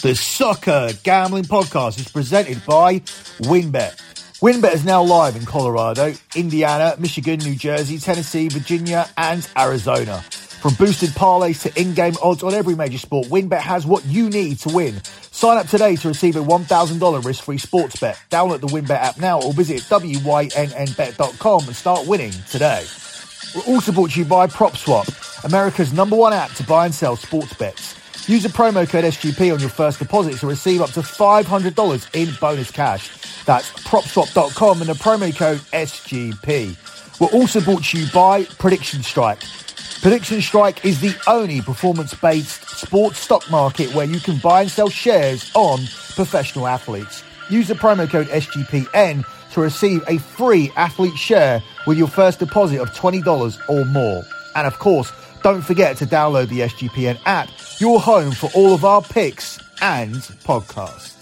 The Soccer Gambling Podcast is presented by WynnBET. WynnBET is now live in Colorado, Indiana, Michigan, New Jersey, Tennessee, Virginia, and Arizona. From boosted parlays to in-game odds on every major sport, WynnBET has what you need to win. Sign up today to receive a $1,000 risk-free sports bet. Download the WynnBET app now or visit wynnbet.com and start winning today. We're also brought to you by PropSwap, America's number one app to buy and sell sports bets. Use the promo code SGP on your first deposit to receive up to $500 in bonus cash. That's propswap.com and the promo code SGP. We're also brought to you by Prediction Strike. Prediction Strike is the only performance based sports stock market where you can buy and sell shares on professional athletes. Use the promo code SGPN to receive a free athlete share with your first deposit of $20 or more. And of course, don't forget to download the SGPN app, your home for all of our picks and podcasts.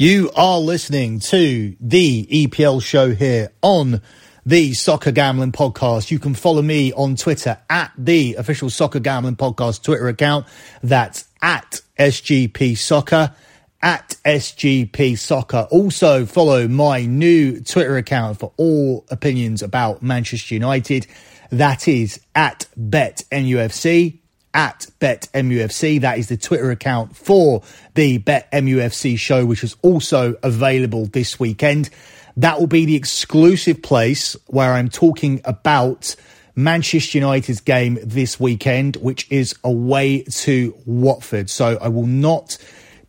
You are listening to the EPL show here on the Soccer Gambling Podcast. You can follow me on Twitter at the official Soccer Gambling Podcast Twitter account. That's at SGP Soccer, at SGP Soccer. Also follow my new Twitter account for all opinions about Manchester United. That is at BetMUFC at BetMUFC. That is the Twitter account for the BetMUFC show, which is also available this weekend. That will be the exclusive place where I'm talking about Manchester United's game this weekend, which is away to Watford. So I will not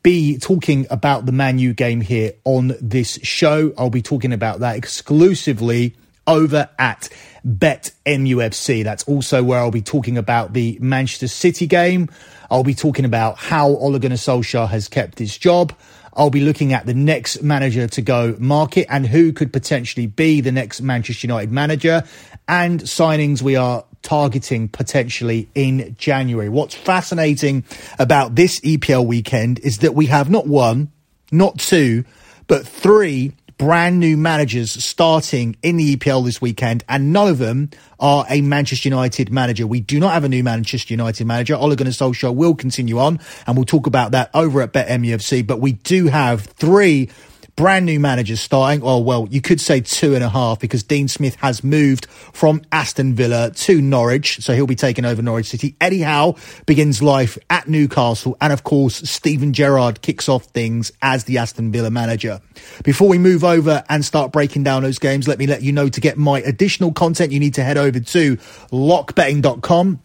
be talking about the Man U game here on this show. I'll be talking about that exclusively over at Bet MUFC. That's also where I'll be talking about the Manchester City game. I'll be talking about how Ole Gunnar Solskjaer has kept his job. I'll be looking at the next manager to go market and who could potentially be the next Manchester United manager and signings we are targeting potentially in January. What's fascinating about this EPL weekend is that we have not one, not two, but three brand new managers starting in the EPL this weekend, and none of them are a Manchester United manager. We do not have a new Manchester United manager. Ole Gunnar Solskjaer will continue on, and we'll talk about that over at BetMUFC. But we do have three brand new managers starting. Oh, well, you could say two and a half because Dean Smith has moved from Aston Villa to Norwich. So he'll be taking over Norwich City. Eddie Howe begins life at Newcastle. And of course, Steven Gerrard kicks off things as the Aston Villa manager. Before we move over and start breaking down those games, let me let you know to get my additional content, you need to head over to lockbetting.com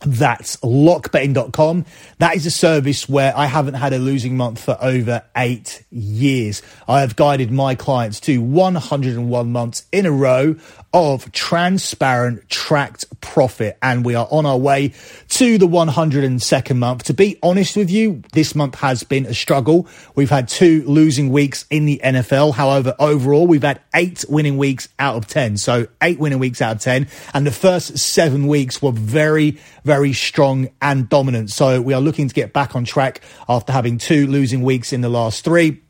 that's lockbetting.com. That is a service where I haven't had a losing month for over eight years. I have guided my clients to 101 months in a row of transparent tracked profit. And we are on our way to the 102nd month. To be honest with you, this month has been a struggle. We've had two losing weeks in the NFL. However, overall, we've had eight winning weeks out of 10. So eight winning weeks out of 10. And the first seven weeks were very, very strong and dominant. So we are looking to get back on track after having two losing weeks in the last three.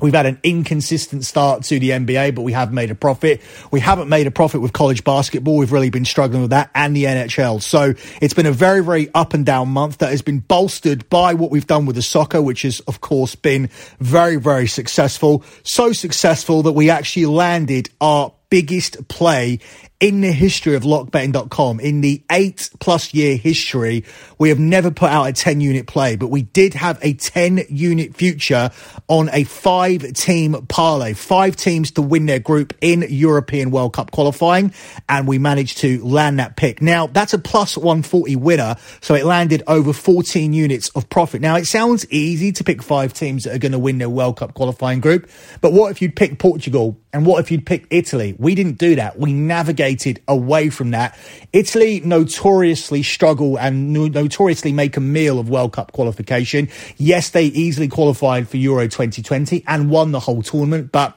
We've had an inconsistent start to the NBA, but we have made a profit. We haven't made a profit with college basketball. We've really been struggling with that and the NHL. So it's been a very, very up and down month that has been bolstered by what we've done with the soccer, which has, of course, been very, very successful. So successful that we actually landed our biggest play in the history of lockbetting.com, in the eight plus year history, we have never put out a 10 unit play, but we did have a 10 unit future on a five team parlay, five teams to win their group in European World Cup qualifying. And we managed to land that pick. Now that's a plus 140 winner. So it landed over 14 units of profit. Now it sounds easy to pick five teams that are going to win their World Cup qualifying group. But what if you'd pick Portugal and what if you'd pick Italy? We didn't do that. We navigated away from that. Italy notoriously struggle and notoriously make a meal of World Cup qualification. Yes, they easily qualified for Euro 2020 and won the whole tournament, but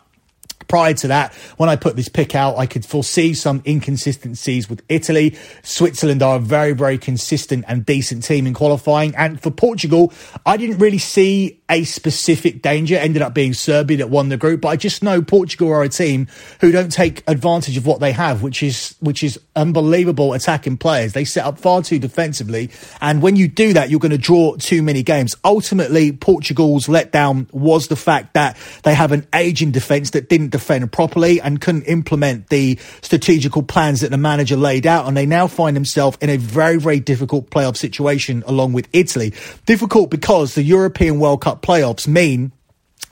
prior to that, when I put this pick out, I could foresee some inconsistencies with Italy. Switzerland are a very, very consistent and decent team in qualifying. And for Portugal, I didn't really see a specific danger. Ended up being Serbia that won the group, but I just know Portugal are a team who don't take advantage of what they have, which is which is unbelievable attacking players. They set up far too defensively, and when you do that, you're going to draw too many games. Ultimately, Portugal's letdown was the fact that they have an aging defence that didn't defend properly and couldn't implement the strategical plans that the manager laid out, and they now find themselves in a very very difficult playoff situation along with Italy. Difficult because the European World Cup playoffs mean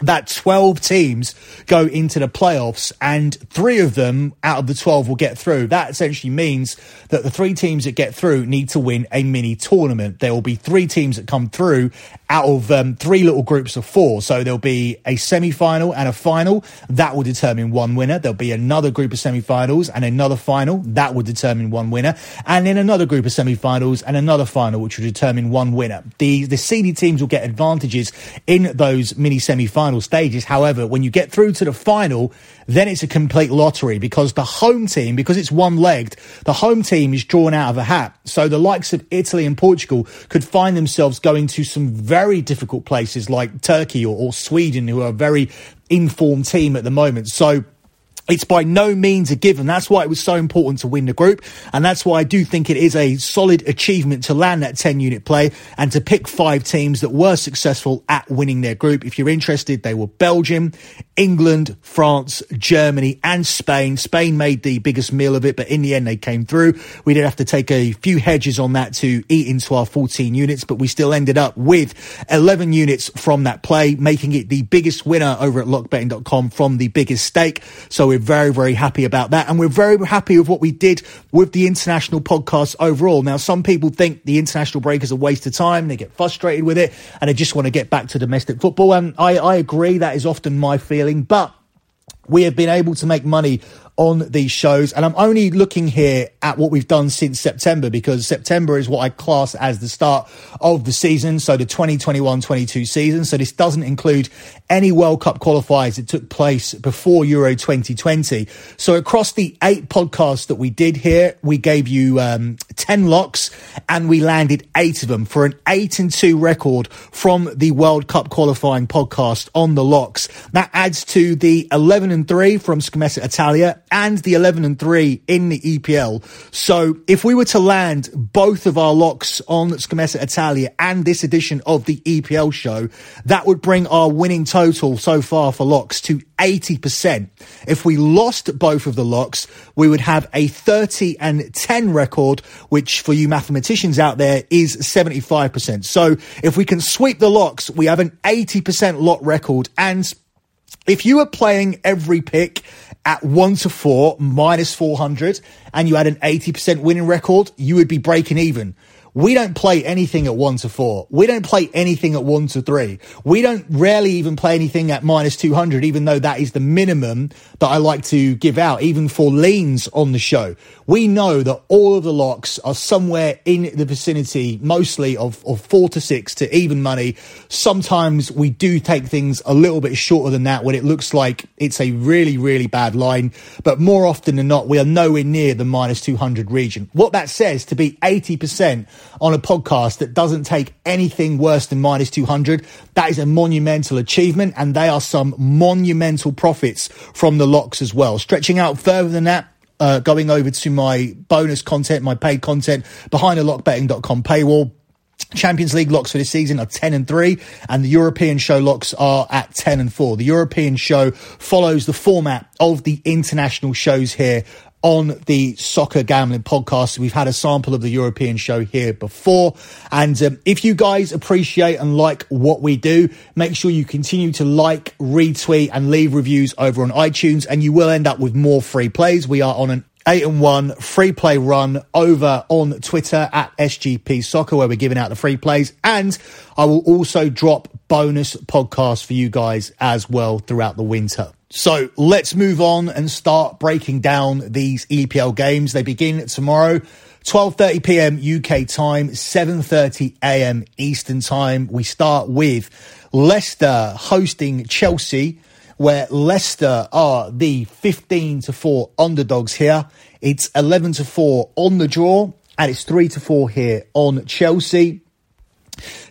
that 12 teams go into the playoffs and three of them out of the 12 will get through. That essentially means that the three teams that get through need to win a mini tournament. There will be three teams that come through out of um, three little groups of four. So there'll be a semi final and a final that will determine one winner. There'll be another group of semi finals and another final that will determine one winner. And then another group of semi finals and another final, which will determine one winner. The, the seeded teams will get advantages in those mini semi final stages. However, when you get through to the final, then it's a complete lottery because the home team, because it's one legged, the home team is drawn out of a hat. So the likes of Italy and Portugal could find themselves going to some very difficult places like Turkey or, or Sweden, who are a very informed team at the moment. So it's by no means a given. That's why it was so important to win the group. And that's why I do think it is a solid achievement to land that 10 unit play and to pick five teams that were successful at winning their group. If you're interested, they were Belgium, England, France, Germany, and Spain. Spain made the biggest meal of it, but in the end, they came through. We did have to take a few hedges on that to eat into our 14 units, but we still ended up with 11 units from that play, making it the biggest winner over at lockbetting.com from the biggest stake. So we're very, very happy about that. And we're very happy with what we did with the international podcast overall. Now, some people think the international break is a waste of time. They get frustrated with it and they just want to get back to domestic football. And I, I agree. That is often my feeling, but we have been able to make money on these shows. And I'm only looking here at what we've done since September because September is what I class as the start of the season. So the 2021 22 season. So this doesn't include any World Cup qualifiers that took place before Euro 2020. So across the eight podcasts that we did here, we gave you um, 10 locks and we landed eight of them for an eight and two record from the World Cup qualifying podcast on the locks. That adds to the 11 and three from Scommessa Italia and the 11 and 3 in the EPL. So if we were to land both of our locks on Scommessa Italia and this edition of the EPL show, that would bring our winning total so far for locks to 80%. If we lost both of the locks, we would have a 30 and 10 record, which for you mathematicians out there is 75%. So if we can sweep the locks, we have an 80% lot record and if you were playing every pick at one to four minus 400 and you had an 80% winning record, you would be breaking even. We don't play anything at one to four. We don't play anything at one to three. We don't rarely even play anything at minus 200, even though that is the minimum that I like to give out, even for leans on the show. We know that all of the locks are somewhere in the vicinity, mostly of, of four to six to even money. Sometimes we do take things a little bit shorter than that when it looks like it's a really, really bad line. But more often than not, we are nowhere near the minus 200 region. What that says to be 80% on a podcast that doesn't take anything worse than minus 200, that is a monumental achievement. And they are some monumental profits from the locks as well. Stretching out further than that, uh, going over to my bonus content, my paid content behind the lockbetting.com paywall. Champions League locks for this season are 10 and 3 and the European show locks are at 10 and 4. The European show follows the format of the international shows here on the Soccer Gambling Podcast. We've had a sample of the European show here before. And um, if you guys appreciate and like what we do, make sure you continue to like, retweet, and leave reviews over on iTunes, and you will end up with more free plays. We are on an eight and one free play run over on Twitter at SGP Soccer, where we're giving out the free plays. And I will also drop bonus podcasts for you guys as well throughout the winter. So let's move on and start breaking down these EPL games. They begin tomorrow, 12:30 p.m. UK time, 7:30 a.m. Eastern time. We start with Leicester hosting Chelsea. where Leicester are the 15 to 4 underdogs here. It's 11 to 4 on the draw, and it's 3 to 4 here on Chelsea.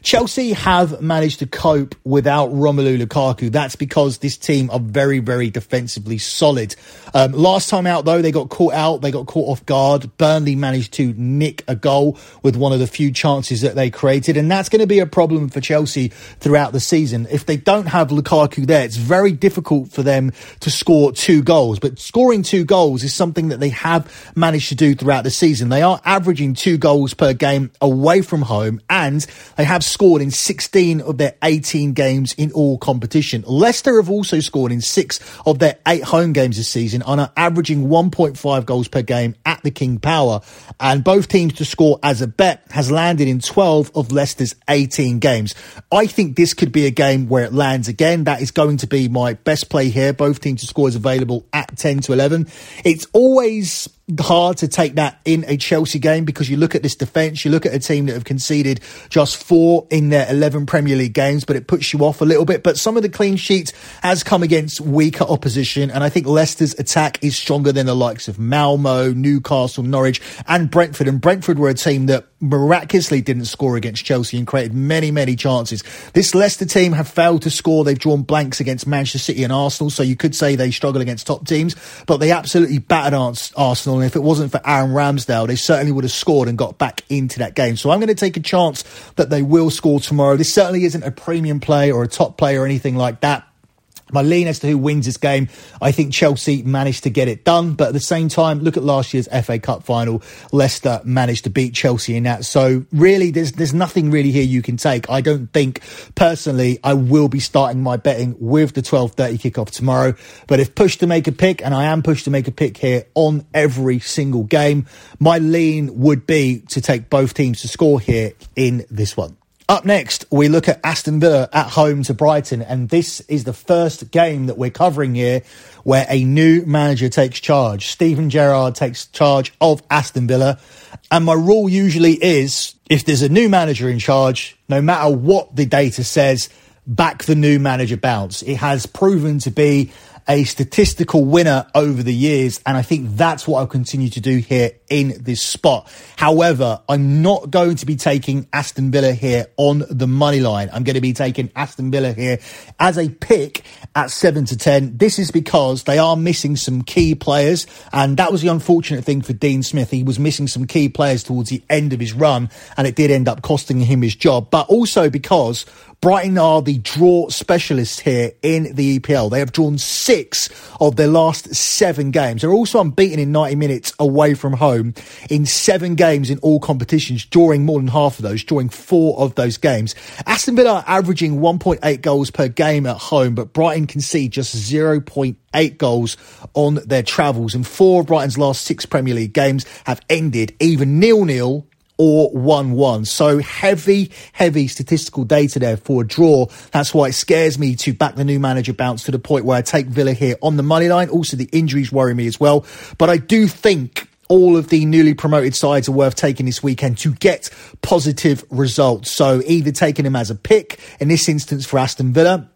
Chelsea have managed to cope without Romelu Lukaku. That's because this team are very, very defensively solid. Um, last time out, though, they got caught out. They got caught off guard. Burnley managed to nick a goal with one of the few chances that they created. And that's going to be a problem for Chelsea throughout the season. If they don't have Lukaku there, it's very difficult for them to score two goals. But scoring two goals is something that they have managed to do throughout the season. They are averaging two goals per game away from home and they have scored in 16 of their 18 games in all competition. Leicester have also scored in six of their eight home games this season and are averaging 1.5 goals per game at the King Power. And both teams to score as a bet has landed in 12 of Leicester's 18 games. I think this could be a game where it lands again. That is going to be my best play here. Both teams to score is available at 10 to 11. It's always hard to take that in a Chelsea game because you look at this defence, you look at a team that have conceded just four in their 11 Premier League games, but it puts you off a little bit. But some of the clean sheets has come against weaker opposition. And I think Leicester's attack is stronger than the likes of Malmo, Newcastle, Norwich, and Brentford. And Brentford were a team that miraculously didn't score against Chelsea and created many, many chances. This Leicester team have failed to score. They've drawn blanks against Manchester City and Arsenal. So you could say they struggle against top teams, but they absolutely battered Arsenal and if it wasn't for Aaron Ramsdale, they certainly would have scored and got back into that game. So I'm going to take a chance that they will score tomorrow. This certainly isn't a premium play or a top play or anything like that. My lean as to who wins this game, I think Chelsea managed to get it done. But at the same time, look at last year's FA Cup final. Leicester managed to beat Chelsea in that. So really, there's, there's nothing really here you can take. I don't think personally I will be starting my betting with the 12.30 kickoff tomorrow. But if pushed to make a pick, and I am pushed to make a pick here on every single game, my lean would be to take both teams to score here in this one. Up next, we look at Aston Villa at home to Brighton, and this is the first game that we're covering here where a new manager takes charge. Steven Gerrard takes charge of Aston Villa, and my rule usually is if there's a new manager in charge, no matter what the data says, back the new manager bounce. It has proven to be a statistical winner over the years. And I think that's what I'll continue to do here in this spot. However, I'm not going to be taking Aston Villa here on the money line. I'm going to be taking Aston Villa here as a pick at seven to 10. This is because they are missing some key players. And that was the unfortunate thing for Dean Smith. He was missing some key players towards the end of his run and it did end up costing him his job, but also because Brighton are the draw specialists here in the EPL. They have drawn six of their last seven games. They're also unbeaten in 90 minutes away from home in seven games in all competitions, drawing more than half of those, drawing four of those games. Aston Villa are averaging 1.8 goals per game at home, but Brighton concede just 0.8 goals on their travels. And four of Brighton's last six Premier League games have ended either nil-nil or 1-1. So heavy, heavy statistical data there for a draw. That's why it scares me to back the new manager bounce to the point where I take Villa here on the money line. Also, the injuries worry me as well. But I do think all of the newly promoted sides are worth taking this weekend to get positive results. So either taking them as a pick, in this instance for Aston Villa,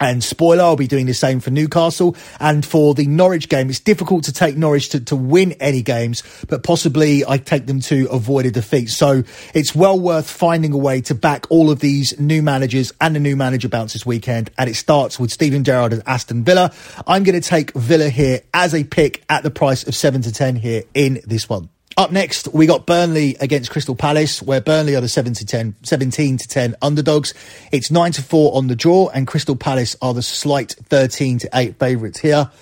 and spoiler, I'll be doing the same for Newcastle. And for the Norwich game, it's difficult to take Norwich to, to win any games, but possibly I take them to avoid a defeat. So it's well worth finding a way to back all of these new managers and the new manager bounce this weekend. And it starts with Steven Gerrard at Aston Villa. I'm going to take Villa here as a pick at the price of 7 to 10 here in this one. Up next, we got Burnley against Crystal Palace, where Burnley are the 7 to 10, 17 to 10 underdogs. It's 9 to 4 on the draw, and Crystal Palace are the slight 13 to 8 favourites here.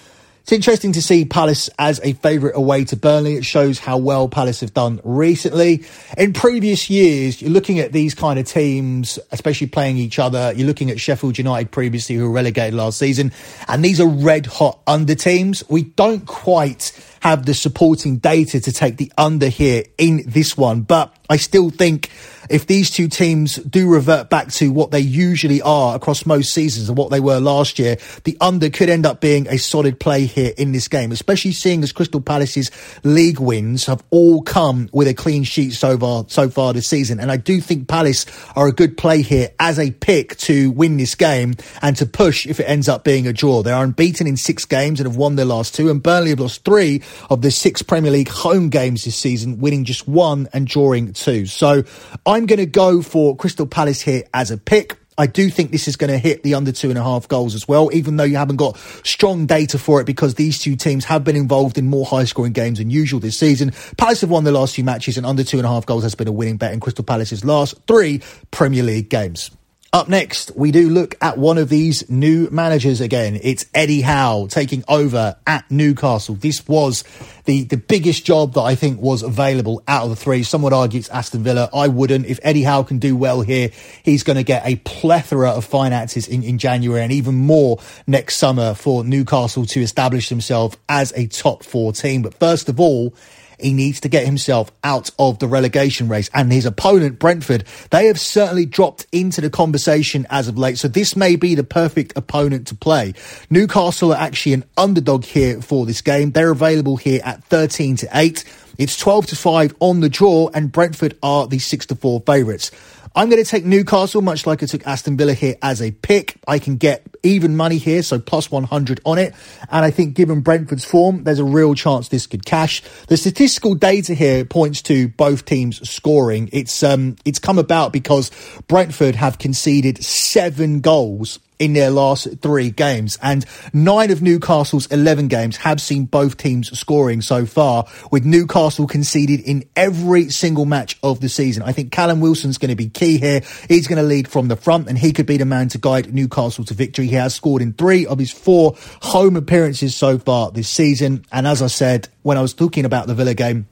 It's interesting to see Palace as a favourite away to Burnley. It shows how well Palace have done recently. In previous years, you're looking at these kind of teams, especially playing each other. You're looking at Sheffield United previously, who were relegated last season, and these are red hot under teams. We don't quite have the supporting data to take the under here in this one, but I still think if these two teams do revert back to what they usually are across most seasons and what they were last year, the under could end up being a solid play here in this game, especially seeing as Crystal Palace's league wins have all come with a clean sheet so far, so far this season. And I do think Palace are a good play here as a pick to win this game and to push if it ends up being a draw. They are unbeaten in six games and have won their last two, and Burnley have lost three of the six Premier League home games this season, winning just one and drawing So I'm going to go for Crystal Palace here as a pick. I do think this is going to hit the under two and a half goals as well, even though you haven't got strong data for it because these two teams have been involved in more high scoring games than usual this season. Palace have won the last few matches and under two and a half goals has been a winning bet in Crystal Palace's last three Premier League games. Up next, we do look at one of these new managers again. It's Eddie Howe taking over at Newcastle. This was the, the biggest job that I think was available out of the three. Some would argue it's Aston Villa. I wouldn't. If Eddie Howe can do well here, he's going to get a plethora of finances in, in January and even more next summer for Newcastle to establish themselves as a top four team. But first of all, he needs to get himself out of the relegation race. And his opponent, Brentford, they have certainly dropped into the conversation as of late. So this may be the perfect opponent to play. Newcastle are actually an underdog here for this game. They're available here at 13 to 8. It's 12 to 5 on the draw, and Brentford are the 6 to 4 favourites. I'm going to take Newcastle, much like I took Aston Villa here as a pick. I can get even money here, so plus 100 on it. And I think given Brentford's form, there's a real chance this could cash. The statistical data here points to both teams scoring. It's, um, it's come about because Brentford have conceded seven goals in their last three games. And nine of Newcastle's 11 games have seen both teams scoring so far, with Newcastle conceded in every single match of the season. I think Callum Wilson's going to be key here. He's going to lead from the front and he could be the man to guide Newcastle to victory. He has scored in three of his four home appearances so far this season. And as I said, when I was talking about the Villa game,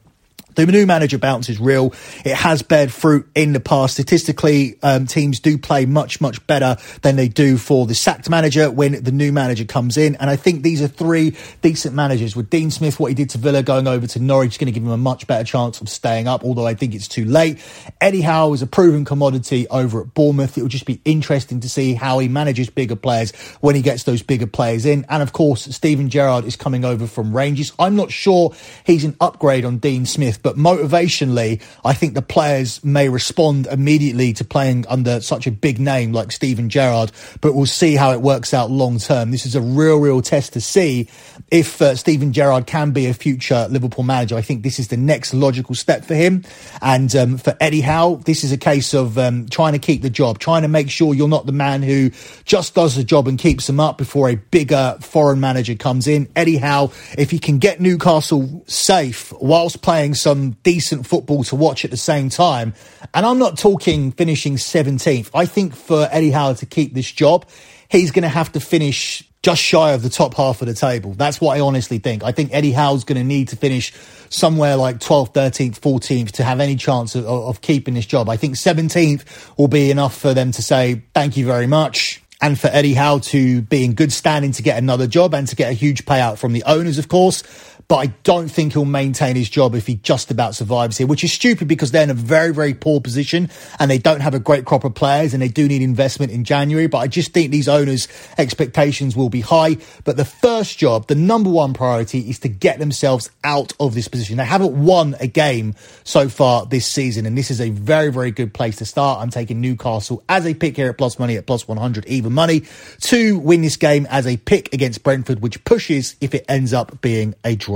the new manager bounce is real. It has bared fruit in the past. Statistically, um, teams do play much, much better than they do for the sacked manager when the new manager comes in. And I think these are three decent managers. With Dean Smith, what he did to Villa going over to Norwich is going to give him a much better chance of staying up, although I think it's too late. Eddie Howe is a proven commodity over at Bournemouth. It will just be interesting to see how he manages bigger players when he gets those bigger players in. And of course, Steven Gerrard is coming over from Rangers. I'm not sure he's an upgrade on Dean Smith but motivationally, I think the players may respond immediately to playing under such a big name like Steven Gerrard, but we'll see how it works out long term. This is a real, real test to see if uh, Steven Gerrard can be a future Liverpool manager. I think this is the next logical step for him. And um, for Eddie Howe, this is a case of um, trying to keep the job, trying to make sure you're not the man who just does the job and keeps them up before a bigger foreign manager comes in. Eddie Howe, if he can get Newcastle safe whilst playing some some decent football to watch at the same time. And I'm not talking finishing 17th. I think for Eddie Howe to keep this job, he's going to have to finish just shy of the top half of the table. That's what I honestly think. I think Eddie Howe's going to need to finish somewhere like 12th, 13th, 14th to have any chance of, of keeping this job. I think 17th will be enough for them to say, thank you very much and for Eddie Howe to be in good standing to get another job and to get a huge payout from the owners, of course but I don't think he'll maintain his job if he just about survives here, which is stupid because they're in a very, very poor position and they don't have a great crop of players and they do need investment in January. But I just think these owners' expectations will be high. But the first job, the number one priority is to get themselves out of this position. They haven't won a game so far this season, and this is a very, very good place to start. I'm taking Newcastle as a pick here at plus money at plus 100 even money to win this game as a pick against Brentford, which pushes if it ends up being a draw.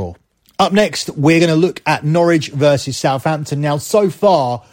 Up next, we're going to look at Norwich versus Southampton. Now, so far,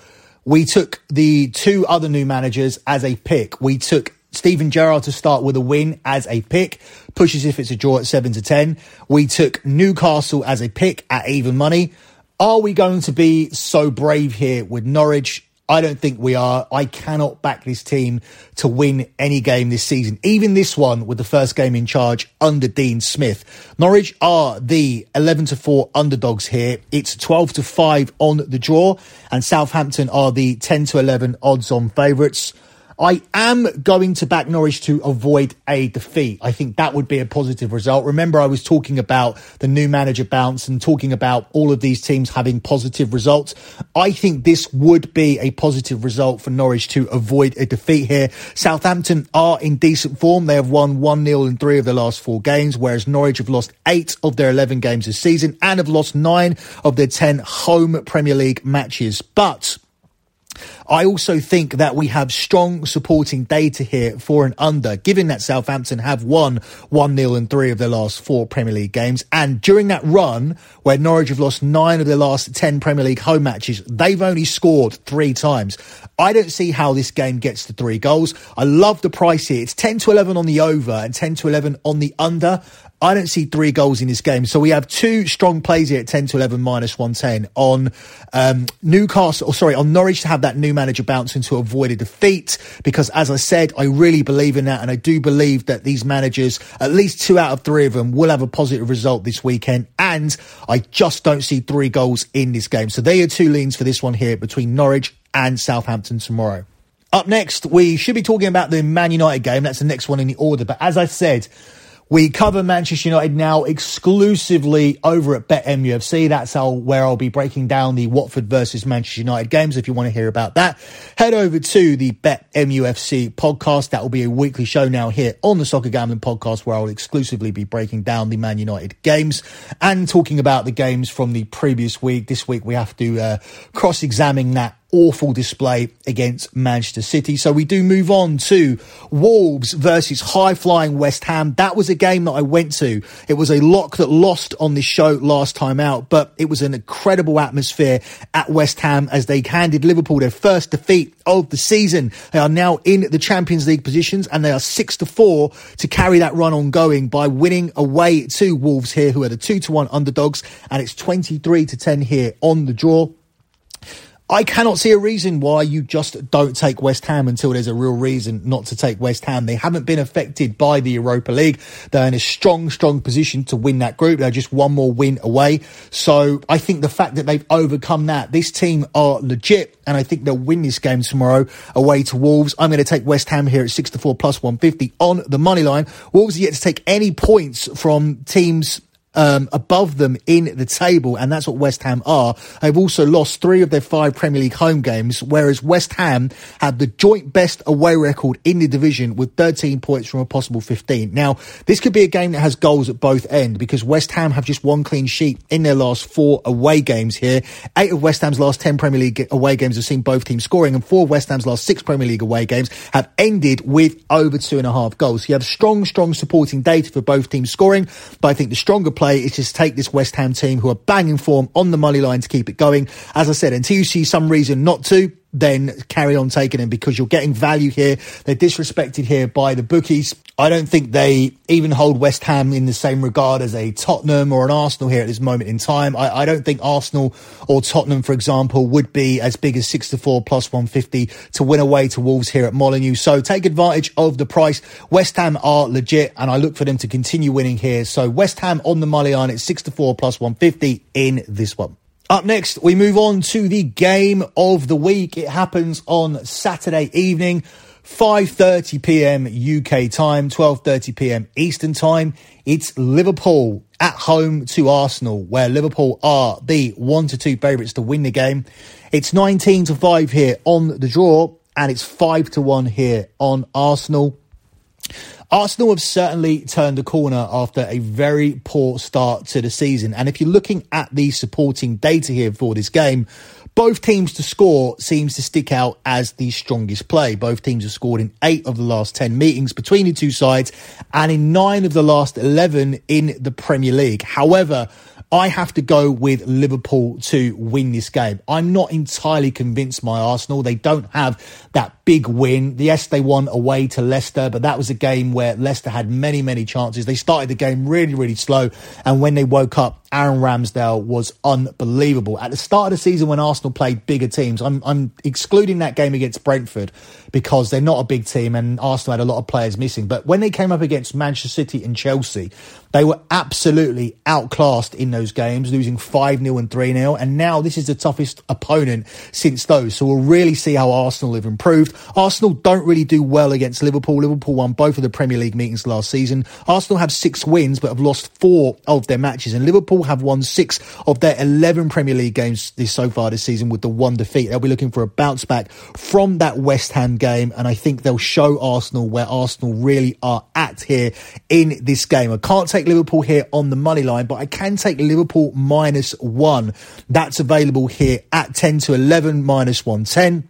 we took the two other new managers as a pick. We took Steven Gerrard to start with a win as a pick, pushes if it's a draw at 7 to 10. We took Newcastle as a pick at even money. Are we going to be so brave here with Norwich? I don't think we are. I cannot back this team to win any game this season, even this one with the first game in charge under Dean Smith. Norwich are the 11 to 4 underdogs here. It's 12 to 5 on the draw, and Southampton are the 10 to 11 odds on favourites. I am going to back Norwich to avoid a defeat. I think that would be a positive result. Remember, I was talking about the new manager bounce and talking about all of these teams having positive results. I think this would be a positive result for Norwich to avoid a defeat here. Southampton are in decent form. They have won 1 0 in three of their last four games, whereas Norwich have lost eight of their 11 games this season and have lost nine of their 10 home Premier League matches. But I also think that we have strong supporting data here for an under, given that Southampton have won 1 0 in three of their last four Premier League games. And during that run, where Norwich have lost nine of their last 10 Premier League home matches, they've only scored three times. I don't see how this game gets to three goals. I love the price here. It's 10 to 11 on the over and 10 to 11 on the under. I don't see three goals in this game. So we have two strong plays here at 10 to 11 minus 110 on um, Newcastle, or sorry, on Norwich to have that new manager bouncing to avoid a defeat. Because as I said, I really believe in that. And I do believe that these managers, at least two out of three of them, will have a positive result this weekend. And I just don't see three goals in this game. So they are two leans for this one here between Norwich and Southampton tomorrow. Up next, we should be talking about the Man United game. That's the next one in the order. But as I said, we cover Manchester United now exclusively over at BetMUFC. That's how, where I'll be breaking down the Watford versus Manchester United games. If you want to hear about that, head over to the BetMUFC podcast. That will be a weekly show now here on the Soccer Gambling Podcast, where I'll exclusively be breaking down the Man United games and talking about the games from the previous week. This week we have to uh, cross-examine that awful display against Manchester City. So we do move on to Wolves versus high flying West Ham. That was a game that I went to. It was a lock that lost on this show last time out, but it was an incredible atmosphere at West Ham as they handed Liverpool their first defeat of the season. They are now in the Champions League positions and they are six to four to carry that run ongoing by winning away to Wolves here, who are the two to one underdogs. And it's 23 to 10 here on the draw. I cannot see a reason why you just don't take West Ham until there's a real reason not to take West Ham. They haven't been affected by the Europa League. They're in a strong, strong position to win that group. They're just one more win away. So I think the fact that they've overcome that, this team are legit and I think they'll win this game tomorrow away to Wolves. I'm going to take West Ham here at 6 to 4 plus 150 on the money line. Wolves are yet to take any points from teams um, above them in the table, and that's what West Ham are. They've also lost three of their five Premier League home games, whereas West Ham had the joint best away record in the division with 13 points from a possible 15. Now, this could be a game that has goals at both ends because West Ham have just one clean sheet in their last four away games here. Eight of West Ham's last 10 Premier League away games have seen both teams scoring, and four of West Ham's last six Premier League away games have ended with over two and a half goals. So you have strong, strong supporting data for both teams scoring, but I think the stronger player play is just take this West Ham team who are banging form on the money line to keep it going. As I said, until you see some reason not to, then carry on taking them because you're getting value here. They're disrespected here by the bookies. I don't think they even hold West Ham in the same regard as a Tottenham or an Arsenal here at this moment in time. I, I don't think Arsenal or Tottenham, for example, would be as big as 6 to 4 plus 150 to win away to Wolves here at Molineux. So take advantage of the price. West Ham are legit and I look for them to continue winning here. So West Ham on the line at 6 to 4 plus 150 in this one. Up next, we move on to the game of the week. It happens on Saturday evening, 5:30 p.m. UK time, 12:30 p.m. Eastern time. It's Liverpool at home to Arsenal, where Liverpool are the 1 to 2 favourites to win the game. It's 19 to 5 here on the draw, and it's 5 to 1 here on Arsenal. Arsenal have certainly turned the corner after a very poor start to the season. And if you're looking at the supporting data here for this game, both teams to score seems to stick out as the strongest play. Both teams have scored in eight of the last 10 meetings between the two sides and in nine of the last 11 in the Premier League. However, I have to go with Liverpool to win this game. I'm not entirely convinced my Arsenal. They don't have that big win. Yes, they won away to Leicester, but that was a game where Leicester had many, many chances. They started the game really, really slow. And when they woke up, Aaron Ramsdale was unbelievable. At the start of the season when Arsenal played bigger teams, I'm, I'm excluding that game against Brentford because they're not a big team and Arsenal had a lot of players missing. But when they came up against Manchester City and Chelsea, They were absolutely outclassed in those games, losing 5 0 and 3 0. And now this is the toughest opponent since those. So we'll really see how Arsenal have improved. Arsenal don't really do well against Liverpool. Liverpool won both of the Premier League meetings last season. Arsenal have six wins, but have lost four of their matches. And Liverpool have won six of their 11 Premier League games this so far this season with the one defeat. They'll be looking for a bounce back from that West Ham game. And I think they'll show Arsenal where Arsenal really are at here in this game. I can't take Liverpool here on the money line, but I can take Liverpool minus one. That's available here at 10 to 11 minus 110.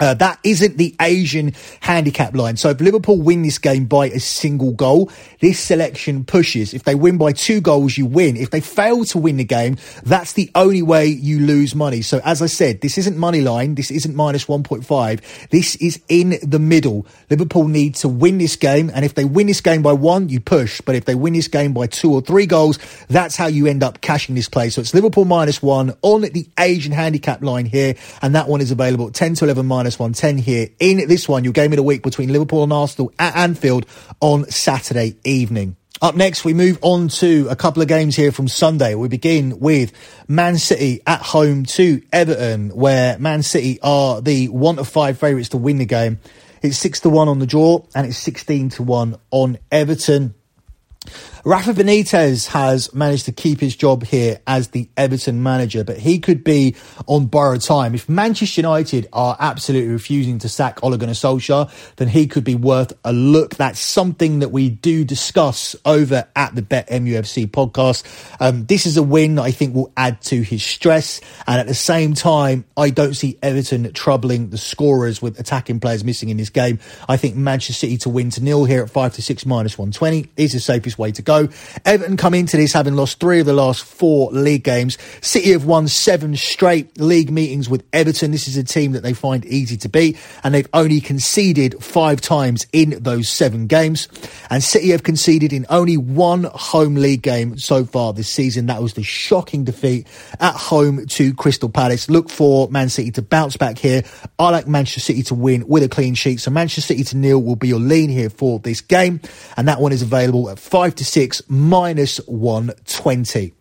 Uh, that isn't the Asian handicap line. So if Liverpool win this game by a single goal, this selection pushes. If they win by two goals, you win. If they fail to win the game, that's the only way you lose money. So as I said, this isn't money line. This isn't minus 1.5. This is in the middle. Liverpool need to win this game. And if they win this game by one, you push. But if they win this game by two or three goals, that's how you end up cashing this play. So it's Liverpool minus one on the Asian handicap line here. And that one is available at 10 to 11 minus minus 110 here. In this one, your game of the week between Liverpool and Arsenal at Anfield on Saturday evening. Up next, we move on to a couple of games here from Sunday. We begin with Man City at home to Everton, where Man City are the one of five favourites to win the game. It's six to one on the draw, and it's sixteen to one on Everton. Rafa Benitez has managed to keep his job here as the Everton manager, but he could be on borrowed time. If Manchester United are absolutely refusing to sack Ole Gunnar Solskjaer, then he could be worth a look. That's something that we do discuss over at the Bet MUFC podcast. Um, this is a win that I think will add to his stress, and at the same time, I don't see Everton troubling the scorers with attacking players missing in this game. I think Manchester City to win to nil here at five to six minus one twenty is the safest way to go. Everton come into this having lost three of the last four league games. City have won seven straight league meetings with Everton. This is a team that they find easy to beat, and they've only conceded five times in those seven games. And City have conceded in only one home league game so far this season. That was the shocking defeat at home to Crystal Palace. Look for Man City to bounce back here. I like Manchester City to win with a clean sheet. So Manchester City to nil will be your lean here for this game. And that one is available at five to six six minus 120.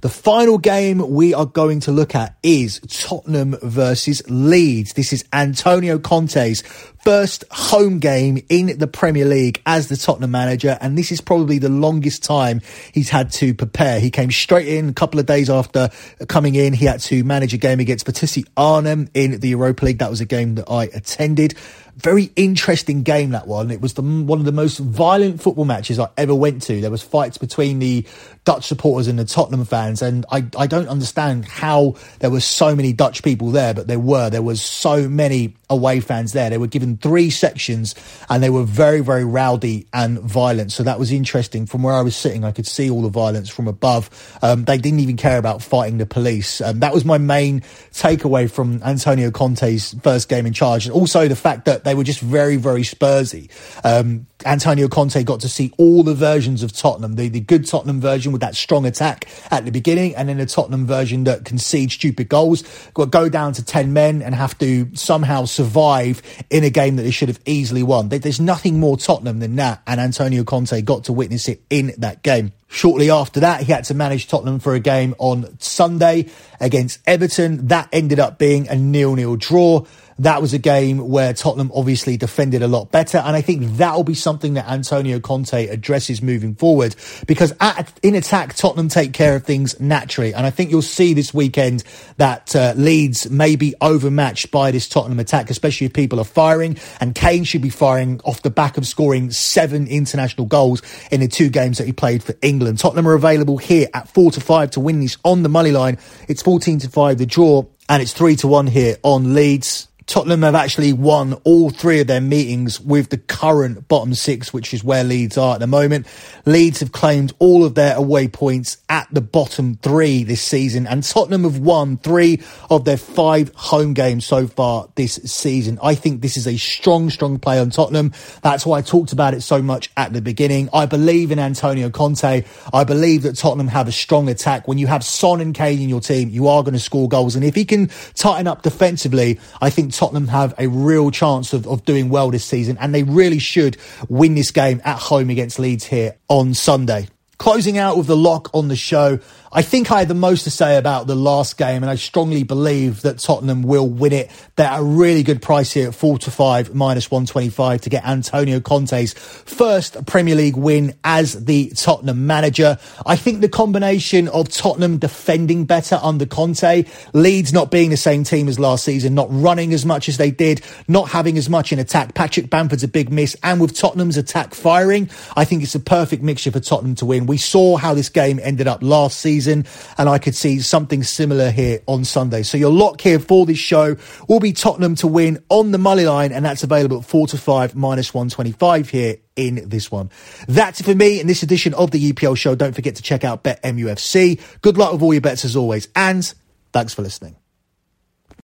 The final game we are going to look at is Tottenham versus Leeds. This is Antonio Conte's first home game in the Premier League as the Tottenham manager, and this is probably the longest time he's had to prepare. He came straight in a couple of days after coming in. He had to manage a game against Vitesse Arnhem in the Europa League. That was a game that I attended very interesting game that one. It was the, one of the most violent football matches I ever went to. There was fights between the Dutch supporters and the Tottenham fans, and I, I don't understand how there were so many Dutch people there, but there were. There was so many away fans there. They were given three sections, and they were very very rowdy and violent. So that was interesting. From where I was sitting, I could see all the violence from above. Um, they didn't even care about fighting the police. Um, that was my main takeaway from Antonio Conte's first game in charge, and also the fact that they were just very, very Spursy. Um, Antonio Conte got to see all the versions of Tottenham, the, the good Tottenham version with that strong attack at the beginning, and then the Tottenham version that concedes stupid goals, go down to 10 men and have to somehow survive in a game that they should have easily won. There's nothing more Tottenham than that, and Antonio Conte got to witness it in that game. Shortly after that, he had to manage Tottenham for a game on Sunday against Everton. That ended up being a nil-nil draw that was a game where Tottenham obviously defended a lot better. And I think that'll be something that Antonio Conte addresses moving forward because at, in attack, Tottenham take care of things naturally. And I think you'll see this weekend that uh, Leeds may be overmatched by this Tottenham attack, especially if people are firing. And Kane should be firing off the back of scoring seven international goals in the two games that he played for England. Tottenham are available here at four to five to win this on the money line. It's 14 to five, the draw. And it's three to one here on Leeds. Tottenham have actually won all three of their meetings with the current bottom six, which is where Leeds are at the moment. Leeds have claimed all of their away points at the bottom three this season, and Tottenham have won three of their five home games so far this season. I think this is a strong, strong play on Tottenham. That's why I talked about it so much at the beginning. I believe in Antonio Conte. I believe that Tottenham have a strong attack. When you have Son and Kane in your team, you are going to score goals. And if he can tighten up defensively, I think Tottenham have a real chance of, of doing well this season, and they really should win this game at home against Leeds here on Sunday. Closing out with the lock on the show, I think I had the most to say about the last game, and I strongly believe that Tottenham will win it. They're at a really good price here at 4 to 5 minus 125 to get Antonio Conte's first Premier League win as the Tottenham manager. I think the combination of Tottenham defending better under Conte, Leeds not being the same team as last season, not running as much as they did, not having as much in attack. Patrick Bamford's a big miss, and with Tottenham's attack firing, I think it's a perfect mixture for Tottenham to win. We saw how this game ended up last season season, and I could see something similar here on Sunday. So your lock here for this show will be Tottenham to win on the money line, and that's available at four to five minus one twenty five here in this one. That's it for me in this edition of the EPL show. Don't forget to check out Bet MUFC. Good luck with all your bets as always, and thanks for listening.